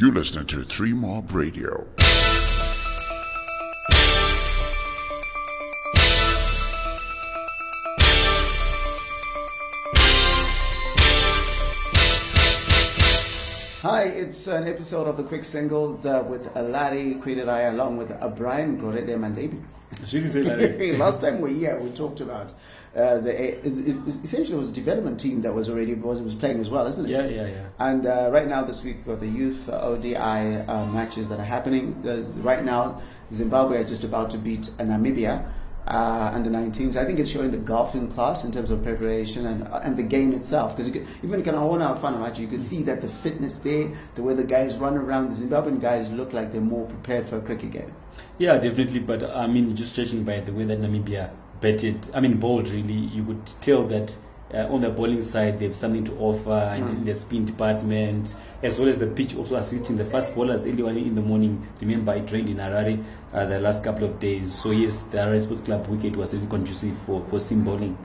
You listening to Three Mob Radio. Hi, it's an episode of the Quick Single uh, with Larry Kwiderai along with uh, Brian Gorede Mandebi. She didn't say that. Last time we were here, we talked about uh, the it, it, essentially it was a development team that was already was, was playing as well, isn't it? Yeah, yeah, yeah. And uh, right now, this week, we've got the youth uh, ODI uh, matches that are happening. Uh, right now, Zimbabwe are just about to beat Namibia uh, under 19s. I think it's showing the golfing class in terms of preparation and and the game itself. Because even fun match, you can see that the fitness there, the way the guys run around, the Zimbabwean guys look like they're more prepared for a cricket game. Yeah, definitely. But I mean, just judging by the way that Namibia batted, I mean, bowled really, you could tell that uh, on the bowling side, they have something to offer in, in the spin department, as well as the pitch also assisting the fast bowlers early on in the morning. Remember, it rained in Harare uh, the last couple of days. So, yes, the Harare Sports Club wicket was really conducive for, for sim bowling.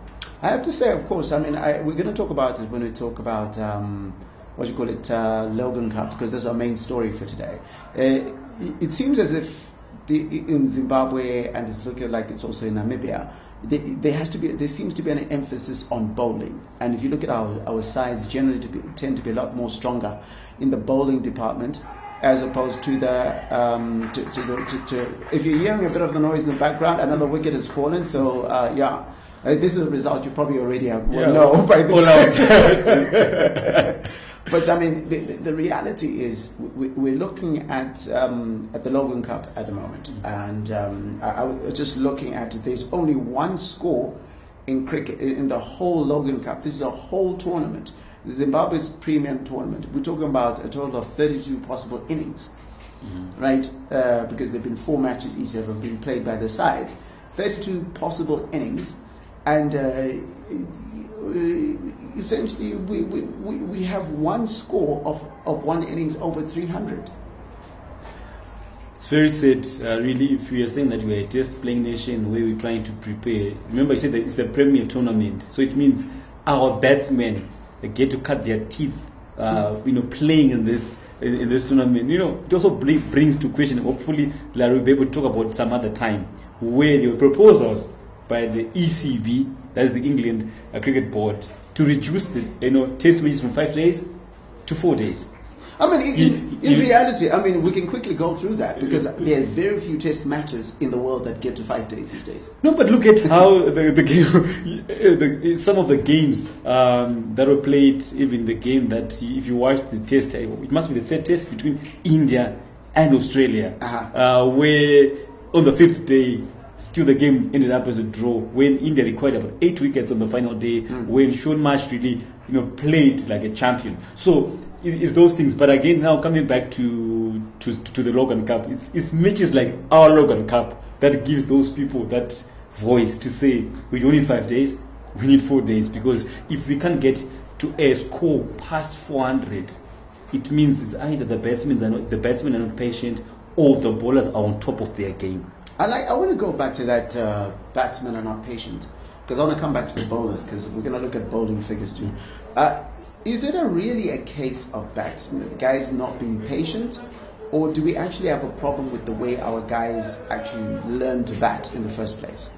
I have to say, of course, I mean, I, we're going to talk about it when we talk about um, what you call it, uh, Logan Cup, because that's our main story for today. Uh, it, it seems as if the, in Zimbabwe, and it's looking like it's also in Namibia, there, there has to be, there seems to be an emphasis on bowling. And if you look at our, our sides, generally to be, tend to be a lot more stronger in the bowling department as opposed to the um, to, to, the, to, to if you're hearing a bit of the noise in the background, another wicket has fallen. So uh, yeah, uh, this is a result you probably already have, will Yeah. know by the time. But I mean, the, the, reality is we, we're looking at um, at the Logan Cup at the moment, and um, I, I was just looking at it. There's only one score in cricket in the whole Logan Cup. This is a whole tournament, Zimbabwe's premium tournament. We're talking about a total of 32 possible innings, right? Uh, because there've been four matches each that have been played by the sides. 32 possible innings, and uh, essentially we, we, we we have one score of, of one innings over 300. It's very sad, uh, really, if we are saying that we're a test playing nation where we're trying to prepare. Remember, I said that it's the premier tournament, so it means our batsmen get to cut their teeth, uh, you know, playing in this in, in this tournament. You know, it also bring, brings to question. Hopefully, Larry will be able to talk about some other time where there were proposals by the ECB, that is the England uh, Cricket Board, to reduce the you know test matches from five days to four days. I mean, in, in, in reality, I mean, we can quickly go through that because there are very few test matches in the world that get to five days these days. No, but look at how the, the game, the, some of the games um, that were played, even the game that if you watch the test, uh, it must be the third test between India and Australia, Uh-huh. uh, where on the fifth day, still the game ended up as a draw when India required about eight wickets on the final day, hmm. when Shaun Marsh really, you know, played like a champion. So it- it's those things. But again, now coming back to to, to the Logan Cup, it's, it's matches like our Logan Cup that gives those people that voice to say we don't need five days, we need four days because if we can't get to a score past 400, it means it's either the batsmen are not the batsmen are not patient or the bowlers are on top of their game. I like. I want to go back to that. Uh, batsmen are not patient because I want to come back to the bowlers because we're going to look at bowling figures too. Uh, is it a really a case of batsmen, the guys not being patient, or do we actually have a problem with the way our guys actually learn to bat in the first place?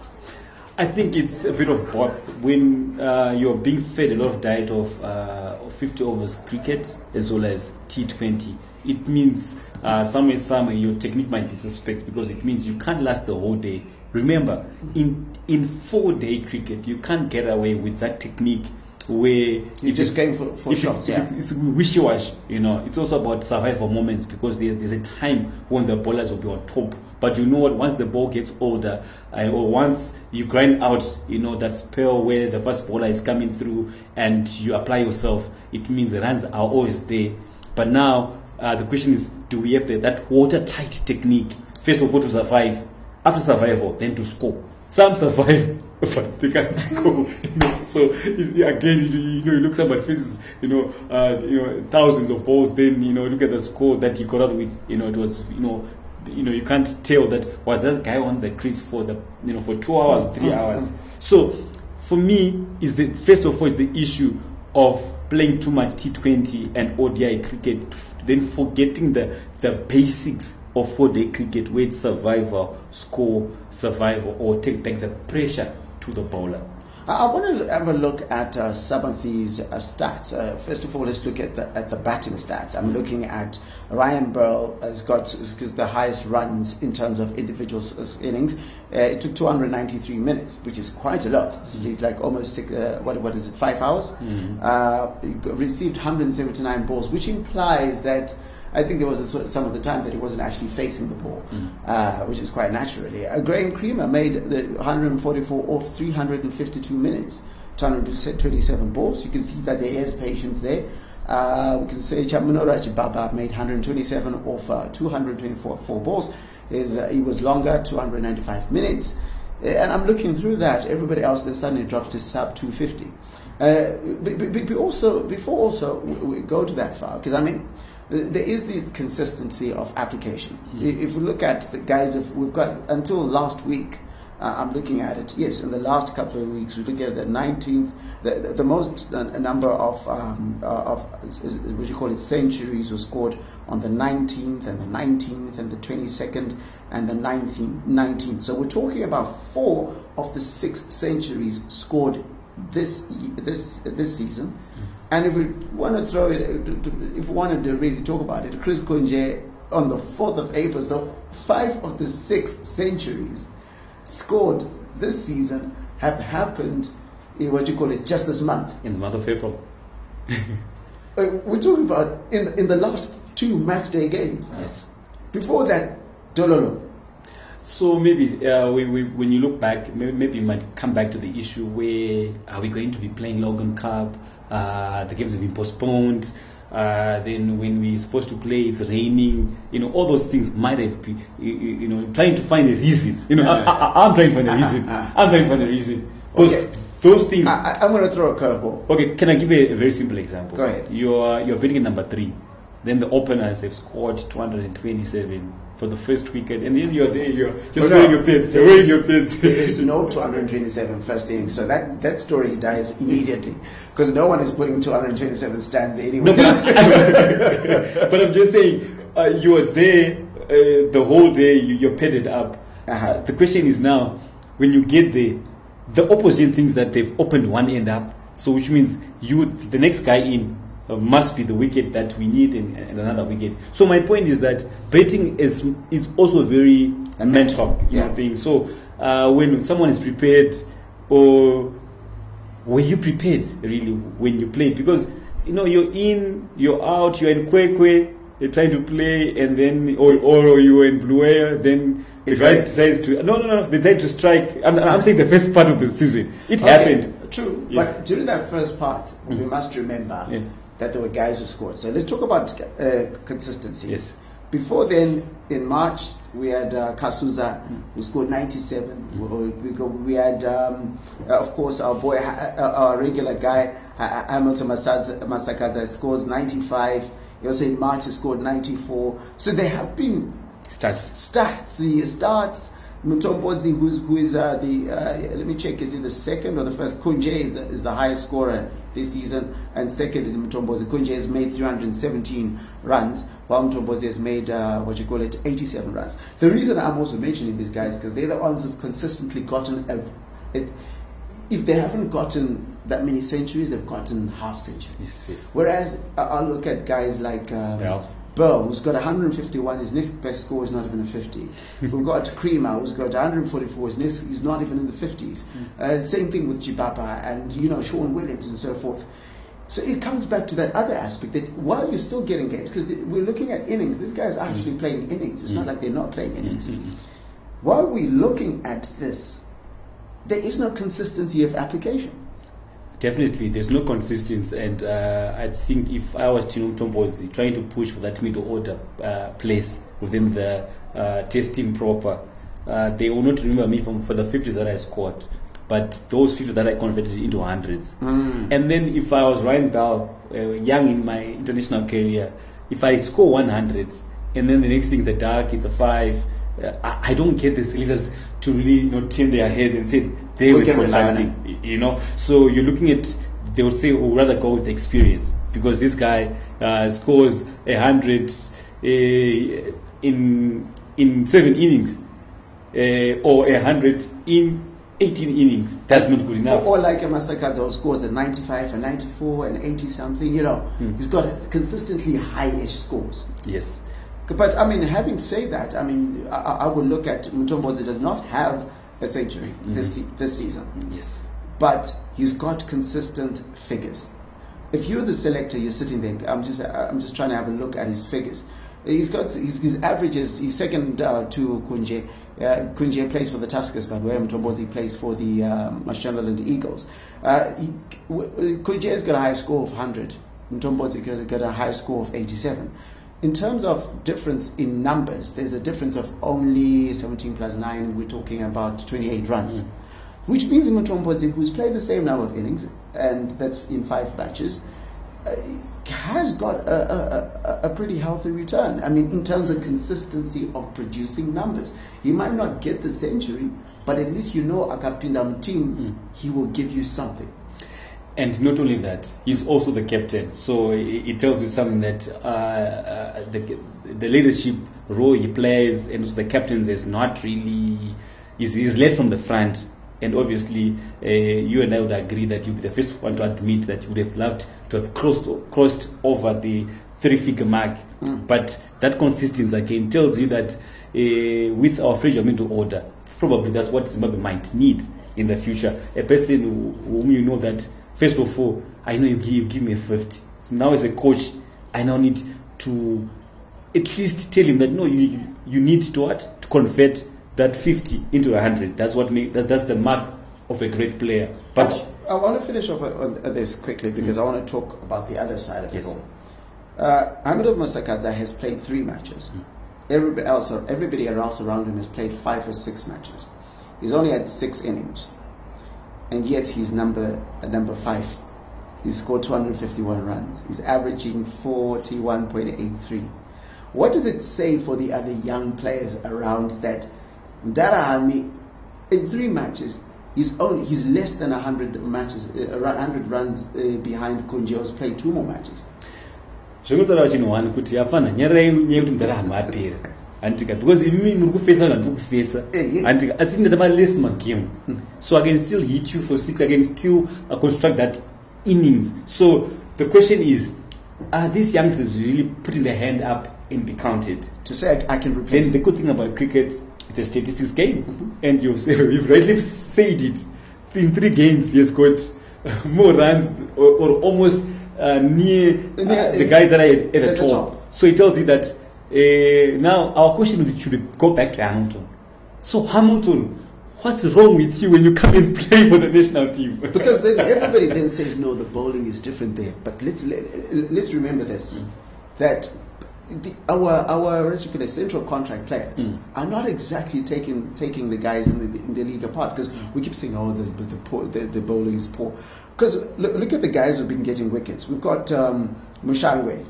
I think it's a bit of both. When uh, you're being fed a lot of diet of, uh, of 50 overs cricket as well as T20, it means uh, somewhere, somewhere your technique might be suspect because it means you can't last the whole day. Remember, in in four day cricket, you can't get away with that technique where You just going for, for shots, it's, yeah. it's, it's wishy-washy, you know. It's also about survival moments because there, there's a time when the bowlers will be on top. But you know what? Once the ball gets older, uh, or once you grind out, you know, that spell where the first bowler is coming through and you apply yourself, it means the runs are always there. But now uh, the question is, do we have the, that watertight technique? First of all, to survive. After survival, then to score. Some survive, but they can't score. You know? So again, you, know, you look somebody faces, you know, uh, you know, thousands of balls. Then you know, look at the score that he got out with. You know, it was, you know, you know, you can't tell that was that guy on the crease for the, you know, for two hours, three hours. So for me, is the first of all is the issue of playing too much T20 and ODI cricket then forgetting the, the basics of four day cricket where it's survival, score, survival, or take back the pressure to the bowler. I want to have a look at uh, some of these uh, stats. Uh, first of all, let's look at the, at the batting stats. I'm looking at Ryan Burl has got the highest runs in terms of individual innings. Uh, it took 293 minutes, which is quite a lot. Mm-hmm. It's like almost six, uh, what, what is it, five hours? Mm-hmm. Uh, received 179 balls, which implies that I think there was a, sort of some of the time that he wasn't actually facing the ball, mm. uh, which is quite naturally. Uh, Graeme Cremer made the 144 or 352 minutes, 227 balls. You can see that there is patience there. Uh, we can say Chamunorwa Chibhabha made 127 off uh, 224 four balls. Is uh, he was longer, 295 minutes. Uh, and I'm looking through that. Everybody else then suddenly drops to sub 250. Uh, but, but, but also, before also we go to that far, because I mean, there is the consistency of application. Mm. If we look at the guys, if we've got until last week, uh, I'm looking at it. Yes, in the last couple of weeks, we look at the 19th, the, the, the most uh, number of um, uh, of what you call it centuries were scored on the 19th and the 19th and the 22nd and the 19th. 19th. So we're talking about four of the six centuries scored this this this season. Mm. And if we want to throw it, if we wanted to really talk about it, Chris Kunje on the 4th of April, so five of the six centuries scored this season have happened in what you call it just this month. In the month of April. Uh, we're talking about in, in the last two match day games. Yes. Before that, Dololo. So maybe uh, we, we, when you look back, maybe, maybe you might come back to the issue where are we going to be playing Logan Cup? Uh, the games have been postponed. Uh, then when we're supposed to play, it's raining. You know, all those things might have been, you, you know, trying to find a reason. You know, I, am trying to find a reason. I'm trying to find a reason. Because okay. those things. I, am going to throw a curveball. Okay, can I give a, a, very simple example? Go ahead. You're, you're betting at number three. Then the openers have scored 227 for the first weekend, and in your day you're just wearing your pins, you're wearing your pins. There is no 227 first innings, so that, that story dies immediately because no one is putting 227 stands anywhere. No, but, I'm just saying, uh, you are there uh, the whole day, you, are padded up. Uh-huh. Uh, the question is now, when you get there, the opposition thinks that they've opened one end up, so which means you, the next guy in, must be the wicket that we need and, and, another wicket. So my point is that betting is is also very a mental you yeah. know, thing. So uh, when someone is prepared, or were you prepared really when you play? Because you know you're in, you're out, you're in Kwekwe, you're trying to play, and then or or you were in Blue Air, then the guy decides to no no no they decide to strike. I'm, I'm saying the first part of the season. It okay. happened. True, yes. but during that first part, mm-hmm. we must remember. Yeah that there were guys who scored. So let's talk about uh, consistency. Yes. Before then, in March, we had uh, Kasuza who scored 97. Mm. We, we, had, um, uh, of course, our boy, uh, our regular guy, Hamilton Masakadza, scores 95. He also in March he scored 94. So there have been stats. Stats. The stats Mutombodzi, who's, who is uh, the, uh, let me check, is he the second or the first? Kunje is the, is the highest scorer this season, and second is Mutombodzi. Kunje has made 317 runs, while Mutombodzi has made, uh, what you call it, 87 runs. The reason I'm also mentioning these guys, because they're the ones who've consistently gotten, a, a, if they haven't gotten that many centuries, they've gotten half centuries. Yes, yes. Whereas I, will look at guys like um. Burl, who's got 151, his next best score is not even a 50. We've got Cremer, who's got 144, his next, he's not even in the 50s. Mm. Uh, same thing with Chibhabha and, you know, Sean Williams and so forth. So it comes back to that other aspect that while you're still getting games, because we're looking at innings, this guy's are actually mm. playing innings. It's mm. not like they're not playing innings. Mm-hmm. While we're looking at this, there is no consistency of application. Definitely, there's no consistency, and uh, I think if I was Tino Mutombodzi trying to push for that middle order uh, place within the uh, testing proper, uh, they will not remember me from for the 50s that I scored, but those 50 that I converted into hundreds. Mm. And then if I was Ryan Burl, uh, young in my international career, if I score 100, and then the next thing is a dark, it's a five. I, don't get these leaders to really you know turn their head and say they will for something. You know, so you're looking at they would say, "Oh, rather go with the experience." because this guy uh, scores a hundred uh, in in seven innings uh, or a hundred in 18 innings. That's not good enough. Or, or like a Masakadza scores at 95 and 94 and 80 something, you know. Mm. He's got consistently high-ish scores. Yes. But I mean, having said that, I mean, I, I would look at Mutombodzi does not have a century Mm-hmm. this this season, Yes. but he's got consistent figures. If you're the selector, you're sitting there. I'm just I'm just trying to have a look at his figures. He's got his, his averages. He's second uh, to Kunje. Uh, Kunje plays for the Tuskers, by the way. Mutombodzi plays for the um, Mashonaland Eagles. Uh, he, Kunje's got a high score of 100. Mutombodzi got, got a high score of 87. In terms of difference in numbers, there's a difference of only 17 plus 9. We're talking about 28 runs. Which means Mutombodzi, who's played the same number of innings, and that's in five matches, uh, has got a, a, a, a pretty healthy return. I mean, in terms of consistency of producing numbers. He might not get the century, but at least you know Akapinda team, he will give you something. And not only that, he's also the captain. So it, tells you something that uh, uh, the, the leadership role he plays and also the captains is not really, he's, he's led from the front. And obviously, uh, you and I would agree that you'd be the first one to admit that you would have loved to have crossed, crossed over the three figure mark. But that consistency again tells you that uh, with our fragile mental order, probably that's what Zimbabwe might need in the future. A person whom you know that, first of all, I know you give, you give me a 50. So now, as a coach, I now need to at least tell him that no, you, you need to what? To convert that 50 into 100. That's what make, that, that's the mark of a great player. But I want to finish off on on this quickly because I want to talk about the other side of Yes. it all. Uh, Hamilton Masakadza has played three matches. Everybody else, everybody else around him has played five or six matches. He's only had six innings, and yet he's number uh, number five. He scored 251 runs. He's averaging 41.83. What does it say for the other young players around that? Darahami, in three matches, he's only he's less than 100 matches, uh, 100 runs uh, behind Kunje, who's played two more matches. zvinotaura chinhu wani kuti afana nyarara yenyu nyaya yekuti mudarahama apera handika because imi muri kufesa vanhu ndiri kufesa handika asi ndatamba less magame so i can still hit you for six i can still uh, construct that innings. So the question is are these youngsters really putting their hand up and be counted? To say I, I can replace then the good thing about cricket, it's a statistics game, and you've, say, you've rightly said it. In three games, he has got more runs or, or almost uh, near uh, the uh, guys that I at, at the, at the top. top. So it tells you that uh, now our question should go back to Hamilton. So Hamilton, what's wrong with you when you come and play for the national team? because then everybody then says no the bowling is different there but let's let, let's remember this that the, our our what you call it, central contract players are not exactly taking taking the guys in the in the league apart because we keep saying oh the the, the, poor, the the bowling is poor. Because look, look at the guys who've been getting wickets. We've got um, Mushangwe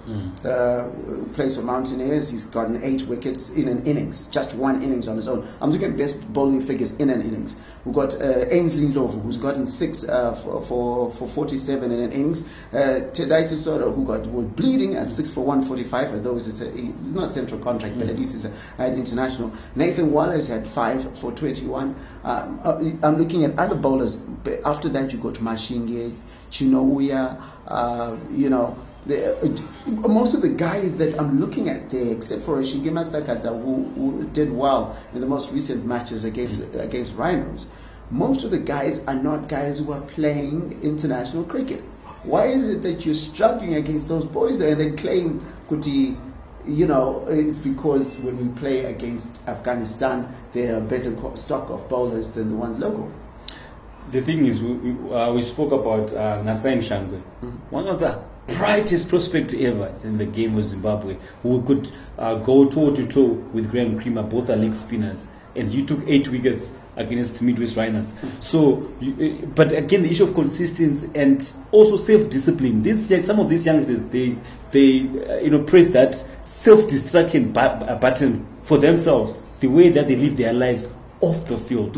uh, who plays for Mountaineers. He's gotten eight wickets in an innings just one innings on his own. I'm looking at best bowling figures in an innings. We've got uh, Ainsley Ndlovu who's gotten six uh, for, for for 47 in an innings. Uh, Tendai Chisoro who got bleeding at six for 145 although he's, a, he's not central contract but at least he's a, at international Nathan Waller had five for 21 um, uh, I'm looking at other bowlers but after that you go to Mashinge Chinouya uh, you know the, uh, most of the guys that I'm looking at there, except for Shingi Masakadza, who, who did well in the most recent matches against against Rhinos, most of the guys are not guys who are playing international cricket. Why is it that you're struggling against those boys there and then claim Kuti? You know, it's because when we play against Afghanistan, they are better stock of bowlers than the ones local. The thing is, we, we, uh, we spoke about uh, Shangwe, one of the brightest prospects ever in the game of Zimbabwe, who could uh, go toe to toe with Graeme Cremer, both are leg spinners, and he took eight wickets against Midwest Rhinos. So, you, uh, but again, the issue of consistency and also self-discipline. This some of these youngsters, they they uh, you know press that self-destruction uh, button for themselves, the way that they live their lives off the field.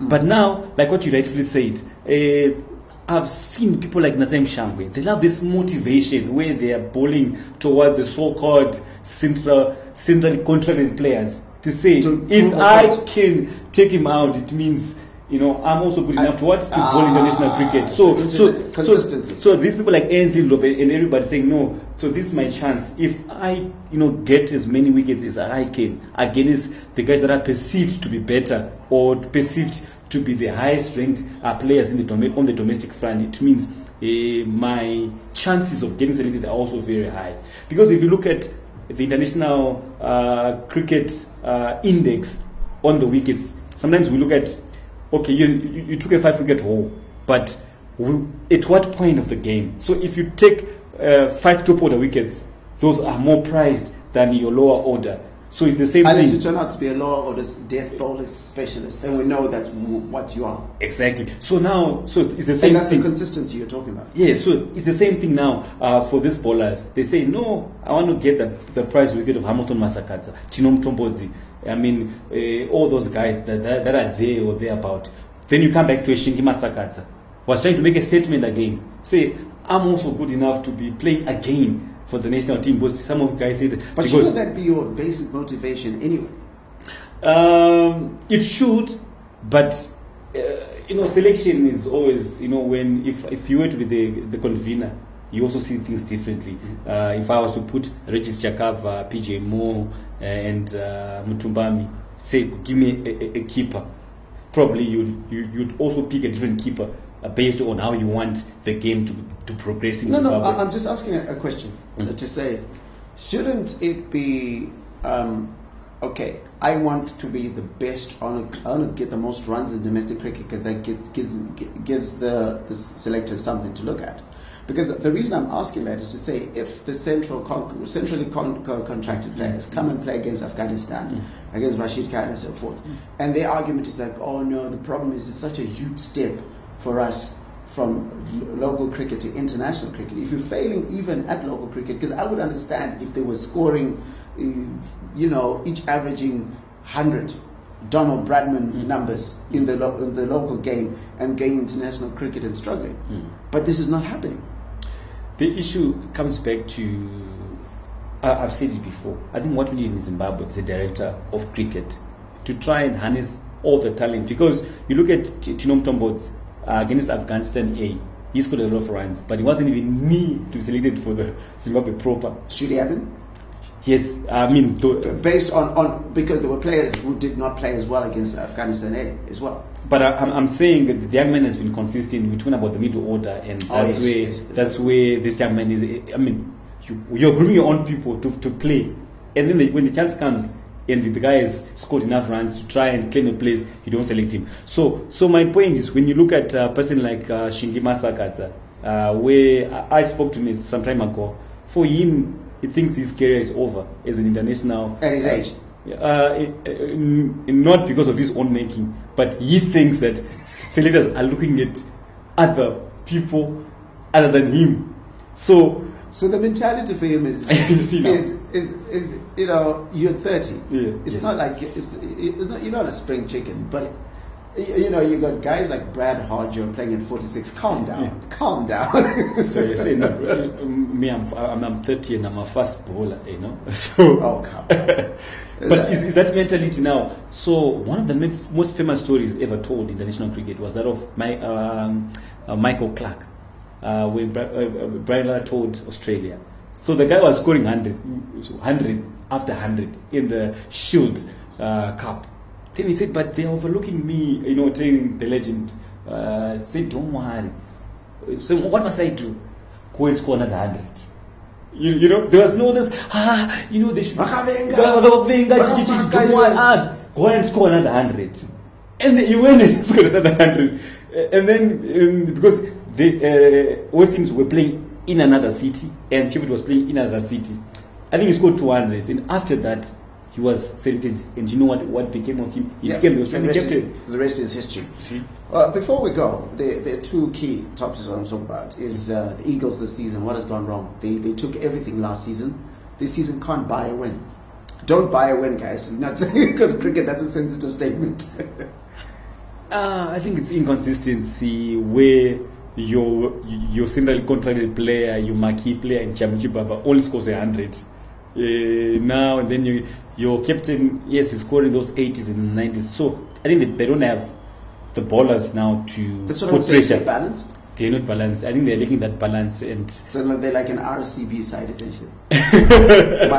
But now, like what you rightfully said, uh, I've seen people like Nazem Shangwe. They love this motivation where they are bowling toward the so-called central, centrally contracted players to say, To if I point. can take him out, it means you know I'm also good enough to what to bowl Ah, international cricket. So, so so, so, so these people like Ainsley Love and everybody saying no. So this is my chance. If I, you know, get as many wickets as I can against the guys that are perceived to be better or perceived to be the highest ranked uh, players in the dom- on the domestic front, it means uh, my chances of getting selected are also very high. Because if you look at the international uh, cricket uh, index on the wickets, sometimes we look at okay, you, you, took a five wicket haul, but we, at what point of the game? So if you take uh, five top order wickets, those are more prized than your lower order. So it's the same thing. Unless thing. you turn out to be a law or order death bowler specialist, then we know that's what you are. Exactly. So now, so it's the And same that's the thing. consistency you're talking about. Yeah, so it's the same thing now uh, for these bowlers. They say, no, I want to get the, the prize wicket of Hamilton Masakadza, Tino Mutombodzi. I mean, uh, all those guys that, that, that are there or thereabout. Then you come back to a Shingi Masakadza. Was trying to make a statement again. Say, I'm also good enough to be playing again for the national team. Because some of the guys said. But shouldn't that be your basic motivation anyway? Um, it should, but uh, you know, selection is always you know when if if you were to be the the convener, you also see things differently. Uh, if I was to put Regis Chakabva, PJ Moore, uh, and uh, Mutumbami, say give me a, a, a keeper, probably you'd you, you'd also pick a different keeper. Uh, based on how you want the game to, to progress in No, no, Zimbabwe. I- I'm just asking a, question Mm. to say, shouldn't it be, um, okay, I want to be the best, I want to, I want to get the most runs in domestic cricket because that gives, gives, gives the, the selectors something to look at. Because the reason I'm asking that is to say, if the central con- centrally con- contracted players come and play against Afghanistan, against Rashid Khan and so forth, and their argument is like, oh no, the problem is it's such a huge step for us from local cricket to international cricket. If you're failing even at local cricket, because I would understand if they were scoring, uh, you know, each averaging 100 Donald Bradman numbers in the, lo- in the local game and getting international cricket and struggling. But this is not happening. The issue comes back to I I've said it before. I think what we need in Zimbabwe is a director of cricket to try and harness all the talent. Because you look at T- Tino Mtombods uh, against Afghanistan A, he scored a lot of runs, but he wasn't even need to be selected for the Zimbabwe proper. Should it happen? Yes, I mean, though, Based on, on because there were players who did not play as well against Afghanistan A as well. But I, I'm, I'm saying that the young man has been consistent. We're talking about the middle order, and Oh, that's yes, where yes. that's where this young man is. I mean, you, you're grooming your own people to, to play, and then the, when the chance comes, and the, guy has scored enough runs to try and claim a place, you don't select him. So, so my point is, when you look at a person like uh, Shingi Masakadza, uh, where I, I spoke to him some time ago, for him, he thinks his career is over as an international. At his age. Uh, it- uh, n- not because of his own making, but he thinks that selectors are looking at other people other than him. So, So the mentality for him is see is, is is you know you're 30. Yeah, It's yes. not like it's, it's not, you're not a spring chicken, but you you know you got guys like Brad Hodger playing at 46. Calm down, Yeah. calm down. so you say, no, um, me, I'm, I'm, I'm 30 and I'm a fast bowler, you know. So, oh come. but is, is that mentality now? So one of the most famous stories ever told in international cricket was that of my, um, uh, Michael Clarke, uh, when uh, Brian Lara told Australia. So the guy was scoring 100, 100 after 100 in the Shield uh, Cup. Then he said, but they're overlooking me, you know, telling the legend, uh, said, don't worry. So what must I do? Go and score another 100. You, you know, there was no this, ah, you know, they should. Vakavenga. Vakavenga, Vaka- chichi, Vaka- don't worry, ah, Go and score another 100. And he went and scored another 100. Uh, And then, um, because the uh, Westings were playing in another city, and Sheffield was playing in another city, I think he scored 200. And after that, he was selected. And you know what, what became of him? He Yeah, became the the Australian captain. the rest is history. See? Uh, before we go, there, there are two key topics I want to talk about. Is uh, the Eagles this season? What has gone wrong? They they took everything last season. This season can't buy a win. Don't buy a win, guys. Because cricket. That's a sensitive statement. Uh, I think it's inconsistency where your your centrally contracted player, your marquee player in championship Baba only scores a hundred. Uh, now and then you, your captain, yes, is scoring those 80s and 90s. So I think they, don't have the ballers now to That's what put I'm saying. pressure. They balance. They're not balanced. I think they're lacking that balance and So they're like an RCB side essentially.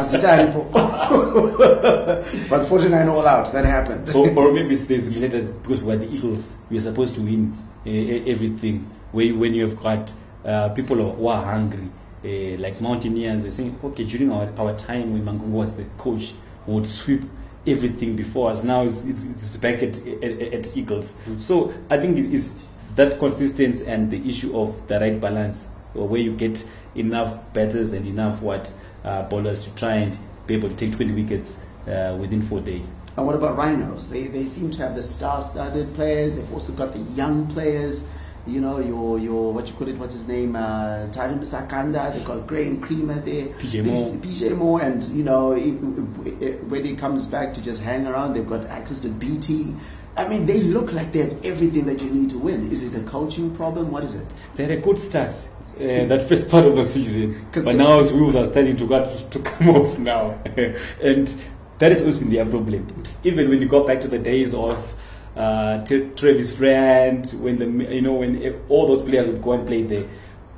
But 49 all out. That happened. or, or maybe it's related because we're the Eagles. We're supposed to win uh, everything. When, when you have got uh, people who are hungry, uh, like Mountaineers, they're saying, okay, during our, our time when Mangungu was the coach, we would sweep everything before us. Now it's, it's, it's back at, at, at Eagles. So I think it is that consistency and the issue of the right balance, where you get enough batters and enough what uh, bowlers to try and be able to take 20 wickets uh, within four days. And what about Rhinos? They, they seem to have the star-studded players. They've also got the young players. You know, your your what you call it? What's his name? Uh, Tyron Sakanda. They've got Graeme Cremer there. PJ They- Moore. PJ Moore, and you know, it, it, when he comes back to just hang around, they've got access to BT. I mean, they look like they have everything that you need to win. Is it a coaching problem? What is it? They had a good start uh, that first part of the season, but they- now his wheels are starting to got to come off now, and that has always been their problem. Even when you go back to the days of uh, Travis Friend, when the you know when all those players would go and play there,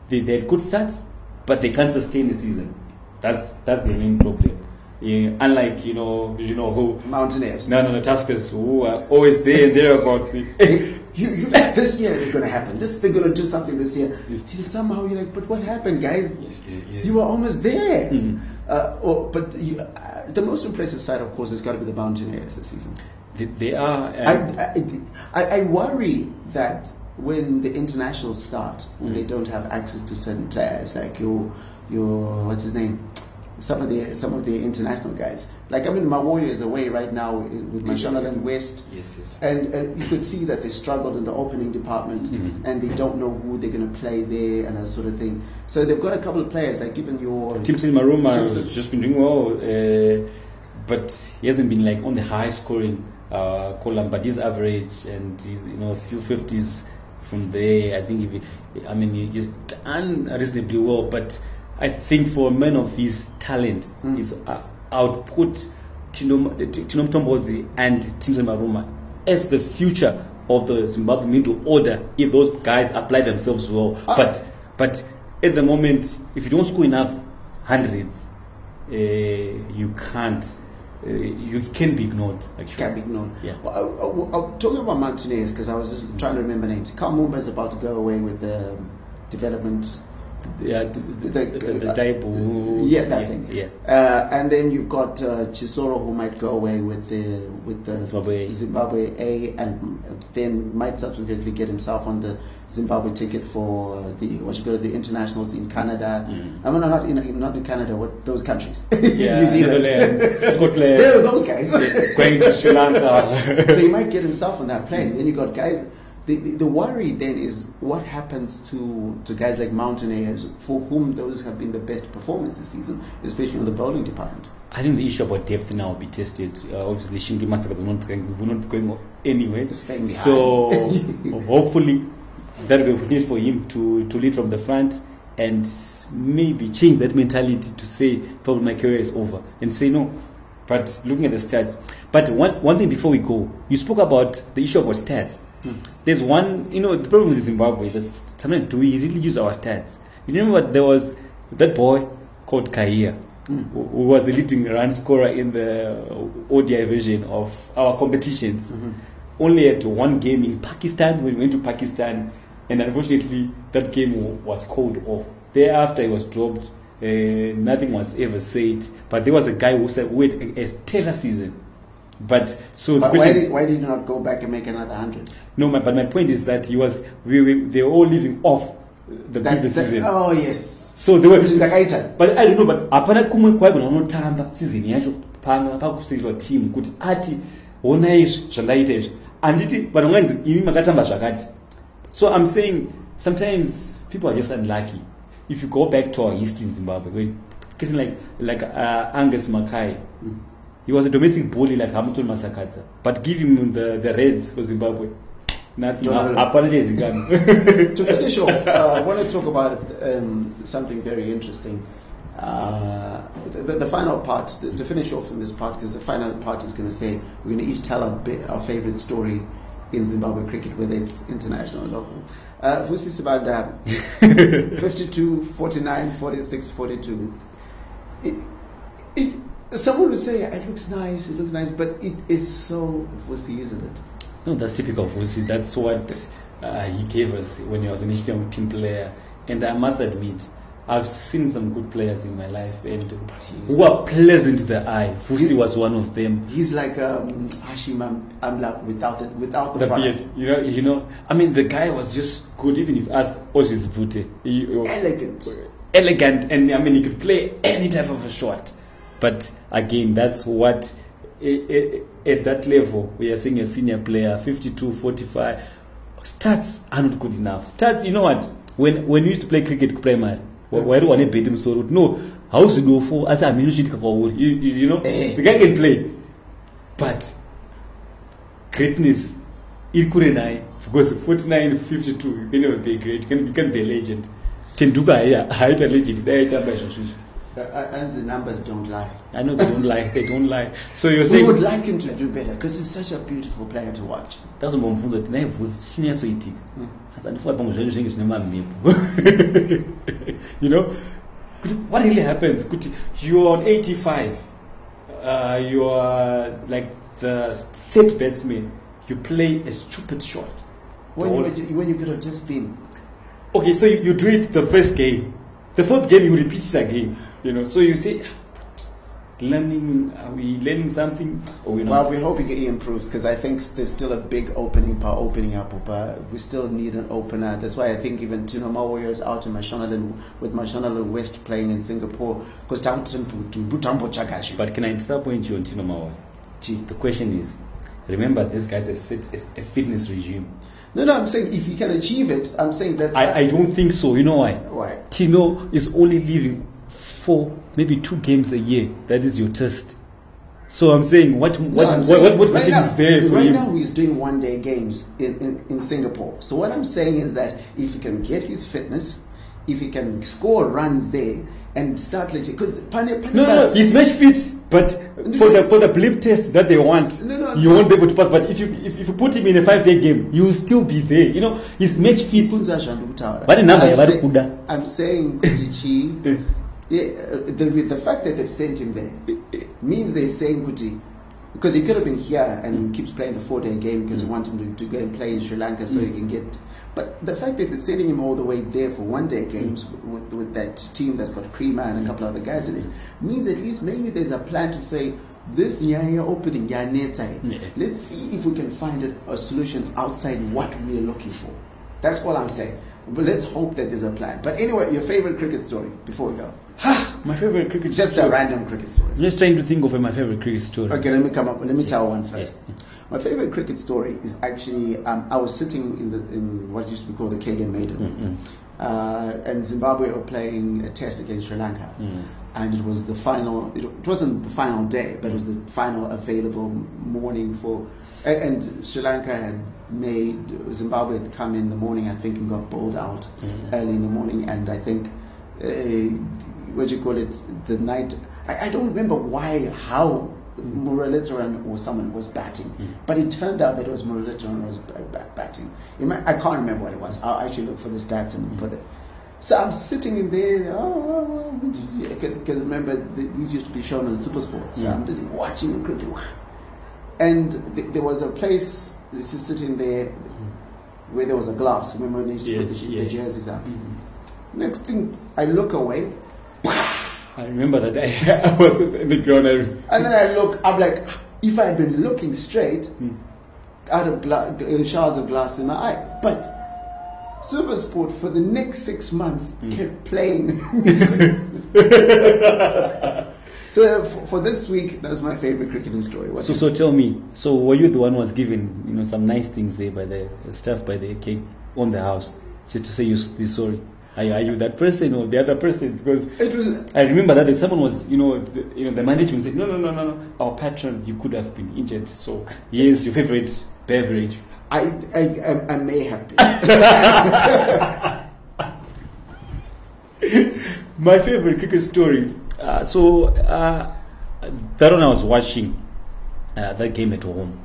they, they had good starts, but they can't sustain the season. That's that's the main problem. Yeah, unlike you know you know who Mountaineers. no no no Tuskers who are always there and there about you, you like this year they're gonna happen. This they're gonna do something this year. Yes. Somehow you're like, but what happened, guys? Yes, yes. You were almost there. Mhm. Uh, or, but you, uh, the most impressive side, of course, has got to be the Mountaineers this season. They, are. I, and- I, I, I worry that when the internationals start, when Mm. they don't have access to certain players, like your your what's his name, some of the some of the international guys. Like I mean, my Warriors away right now with Mashonaland West. Yes, yes. And, and you could see that they struggled in the opening department Mhm. and they don't know who they're going to play there and that sort of thing. So they've got a couple of players, like given your. Timycen Maruma has just been doing well, uh, but he hasn't been like on the high scoring uh. But he's average and you know a few fifties from there. I think if he, I mean he- he's done reasonably well, but I think for a man of his talent, Mm. his uh, output, Tino Tino Mutombodzi and Timycen Maruma as the future of the Zimbabwe middle order if those guys apply themselves well. Ah. But but at the moment, if you don't score enough hundreds, uh, you can't. Uh, you can be ignored. Actually, Can't be ignored. Yeah. Well, I, I, I, talking about Mountaineers, because I was just trying to remember names. Carl Mumba is about to go away with the development. Yeah, the, the, The- the, Daibu- Yeah, that yeah, thing. Yeah, Uh, and then you've got uh, Chisoro who might go away with the with the Zimbabwe A. Zimbabwe A, and then might subsequently get himself on the Zimbabwe ticket for the what you call the internationals in Canada. Mm. I mean, not in not in Canada. What those countries? yeah. New Zealand, Netherlands, Scotland, There's those guys. yeah, going to Sri Lanka. so he might get himself on that plane. Then you got guys. The, the, the worry then is what happens to, to guys like Mountaineers for whom those have been the best performance this season, especially on the bowling department. I think the issue about depth now will be tested. Uh, obviously, Shingi Masakadza will not, going, will not be going anywhere. So hopefully that will be opportunity for him to, to lead from the front and maybe change that mentality to say probably my career is over and say no. But looking at the stats, but one one thing before we go, you spoke about the issue about stats. There's one, you know, the problem with Zimbabwe is sometimes do we really use our stats? You remember there was that boy called Kaia, who who was the leading run scorer in the ODI version of our competitions. Only had one game in Pakistan when we went to Pakistan, and unfortunately that game was called off. Thereafter, he was dropped. Uh, nothing was ever said. But there was a guy who said, "Wait, a, a stellar season." But so But why question- did, why did you not go back and make another hundred? no, my, but my point is that he was we, we they were all living off the That- previous that- season. Oh yes. So they were Ndakaita. but I don't know but hapana kumwe kwaigona unotamba season yacho pamwe pakusirirwa team kuti ati honai izvi zvandaita izvi handiti vanhu vanganzi imi makatamba zvakati so i'm saying sometimes people are just unlucky if you go back to our history in zimbabwe where like like uh, angus makai he was a domestic bully like hamilton masakadza but give him the, the reds for zimbabwe Nothing. Don't know. Apologies again. to finish off, uh, I want to talk about um, something very interesting. Uh, the, the, final part, to finish off in this part, is the final part is going to say we're going to each tell our, bit, our favorite story in Zimbabwe cricket, whether it's international or local. Uh, Vusi Sibanda, 52, 49, 46, 42. It, it, someone would say it looks nice, it looks nice, but it is so Vusi, isn't it? No, that's typical of Vusi. That's what uh, he gave us when he was an national team player. And I must admit, I've seen some good players in my life and who are pleasant to the eye. Vusi He- was one of them. He's like um, Hashim Am- Amla without the, without the, The beard, you know, you know. I mean, the guy was just good. Even if you ask Oshis Vute, he, he was Elegant. elegant, and I mean, he could play any type of a shot. But again, that's what at that level we are seeing a senior player, 52, 45. Stats are not good enough. Stats, you know what? When when we used to play cricket primary, why do I beat him so? No, how's it go for? As I'm you, you you know, Eh. the guy can play, but greatness ikure naye because 49 52 you can never be great you can, you can be a legend tenduka haiya haita legend dai aitamba izvozvizvo and the numbers don't lie. i know they don't lie they don't lie so you're We would like him to do better because he's such a beautiful player to watch. tazombomubvunza kuti nai vhusi chinyasoitika Mm. asi andifunga pamwe zvacho zvinenge zvine mamhepo you know what really happens kuti you're on 85 uh, you're like the set batsman you play a stupid shot When, The you, whole- were ju- when you could have just been. Okay, so you, you do it the first game. The fourth game, you repeat it again. You know, so you say, learning, are we learning something oh, or we're Well, we're hoping he improves because I think there's still a big opening part opening up. But we still need an opener. That's why I think even Tino Mawoyo is out in Mashonaland with Mashonaland West playing in Singapore because but can I disappoint you on Tino Mawa? The question is, remember this guys have set a, a fitness regime. No, no, I'm saying if he can achieve it, I'm saying that's. I, I don't think so. You know why? Why? Tino is only leaving four, maybe two games a year. That is your test. So I'm saying, what what what, saying what, what right now- is there for right him? now he's doing one day games in, in, in Singapore. So what I'm saying is that if he can get his fitness, if he can score runs there and start legit because Pane, Pane No, no, no, he's match fit, but for the for the bleep test that they want, No, no, you won't be able to pass. But if you if, if you put him in a five day game, you will still be there. You know, he's match fit. Kunza Zhandukutaura. Vane number I'm say-. I'm saying Kuti Chi, yeah, uh, the, the fact that they've sent him there means they're saying Kuti because he could have been here and mm. keeps playing the four day game because he mm. want him to, to go and play in Sri Lanka so he mm. can get. But the fact that they're sending him all the way there for one day games with, with that team that's got Krima and a couple of other guys in it means at least maybe there's a plan to say this Nyaya opening Yaneta. Yeah. Let's see if we can find a, a solution outside what we're looking for. That's all I'm saying. But let's hope that there's a plan. But anyway, your favorite cricket story before we go. My favorite cricket Just a random cricket story. I'm just trying to think of my favorite cricket story. Okay, let me come up. Let me tell one first. Yeah. My favorite cricket story is actually um, I was sitting in the in what used to be called the Keg and Maiden, uh, and Zimbabwe were playing a test against Sri Lanka, Mm. and it was the final. It, it wasn't the final day, but it was the final available morning for. a- And Sri Lanka had made Zimbabwe had come in the morning, I think, and got bowled out Mm. early in the morning, and I think. Uh, what do you call it? The night. I, I don't remember why, how Muralitharan or someone was batting, hmm. but it turned out that it was Muralitharan was ba- ba- batting. Might- I can't remember what it was. I'll actually look for the stats and hmm. put it. So I'm sitting in there, oh, oh, oh, oh because remember these used to be shown on Super Sports. So Yeah. I'm busy watching the cricket, and th- there was a place. This is sitting there hmm. where there was a glass. Remember when they used to put the, yeah. the jerseys up? Next thing, I look away, I remember that I, I was in the ground. And then I look. I'm like, if I had been looking straight, Hmm. out of gla- uh, shards of glass in my eye, but Supersport for the next six months Hmm. kept playing. so for, for this week, that's my favorite cricketing story. What so so tell me. So were you the one who was given you know some nice things there by the staff by the cake on the house just to say you the sorry? Are, you- are you that person or the other person? Because It was. I remember that the someone was, you know, the, you know, the management said, no, no, no, no, no, our patron, you could have been injured. So, yes, your favorite beverage. I, I, I, I may have been. My favorite cricket story. Uh, so, uh, that one I was watching uh, that game at home.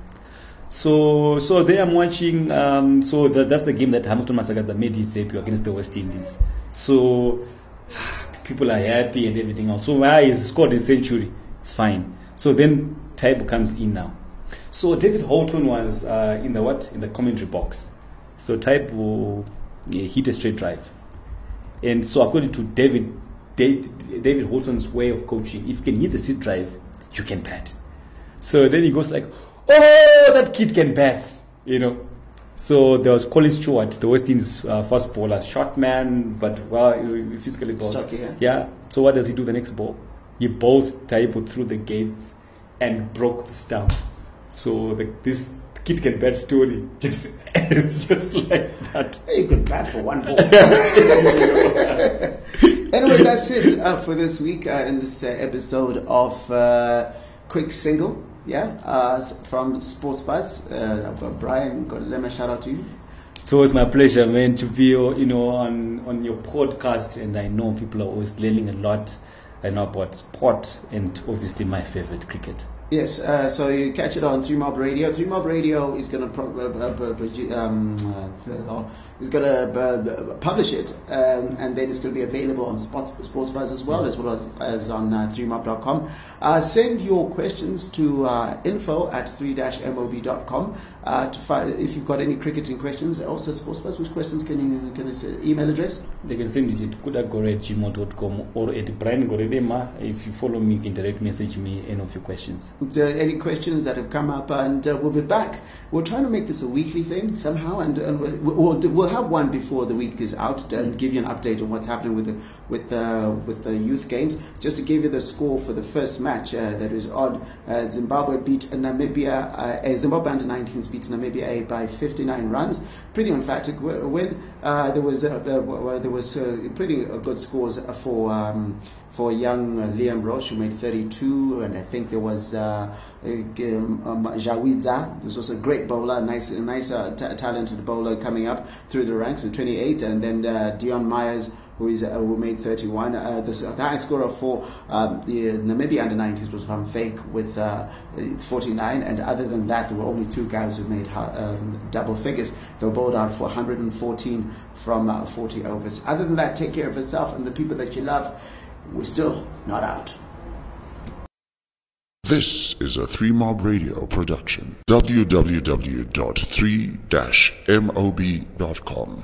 So, so there I'm watching. Um, so that, that's the game that Hamilton Masakadza made his debut against the West Indies. So people are happy and everything else. So why he's scored his century? It's fine. So then Taibu comes in now. So David Houghton was uh, in the what in the commentary box. So Taibu yeah, hit a straight drive, and so according to David David, David Houghton's way of coaching, if you can hit the straight drive, you can bat. So then he goes like, "Oh, that kid can bat," you know. So there was Colin Stuart, the West Indies uh, fast bowler, short man, but well, physically bowled. Stocky, yeah. Yeah. So what does he do the next ball? He bowls Taibu through the gates and broke the stump. So the, this kid can bat story just it's just like that. You could bat for one ball. anyway, that's it uh, for this week uh, in this uh, episode of uh, Quick Single. Yeah, uh, from Sports Buzz. Uh, Brian, let me shout out to you. It's always my pleasure, man, to be you know on on your podcast, and I know people are always learning a lot. I know about sport and obviously my favorite cricket. Yes, uh, so you catch it on Three Mob Radio. Three Mob Radio is going to pro- uh, uh, pro- um, uh, is going to uh, publish it, um, and then it's going to be available on Sports, Sports Buzz as well, as well as, as on uh, 3mob.com. Uh, send your questions to uh, info at 3-mob.com uh, to if you've got any cricketing questions. Also, Sports Buzz, which questions can you can you say? Email address? They can send it at kudagore@gmail.com or at Brian Goredema. If you follow me, you can direct message me any of your questions. uh, any questions that have come up, and uh, we'll be back. We're trying to make this a weekly thing somehow, and, and we'll, we'll, we'll have one before the week is out and give you an update on what's happening with the with the with the youth games. Just to give you the score for the first match uh, that is odd. Uh, Zimbabwe beat Namibia. Uh, Zimbabwe under 19s beat Namibia A by 59 runs. Pretty emphatic wi- win. Uh, there was uh, there was uh, pretty uh, good scores for. Um, for young uh, Liam Roche, who made 32, and I think there was uh, uh, um, um, Jawidza, who's also a great bowler, nice, nice uh, ta talented bowler coming up through the ranks in 28, and then uh, Dion Myers, who is uh, who made 31. Uh, the, the high scorer for um, the Namibia under 90s was Van Fake with uh, 49, and other than that, there were only two guys who made um, double figures. They were bowled out for 114 from uh, 40 overs. Other than that, take care of yourself and the people that you love. We're still not out. This is a 3 Mob Radio production. www.3-mob.com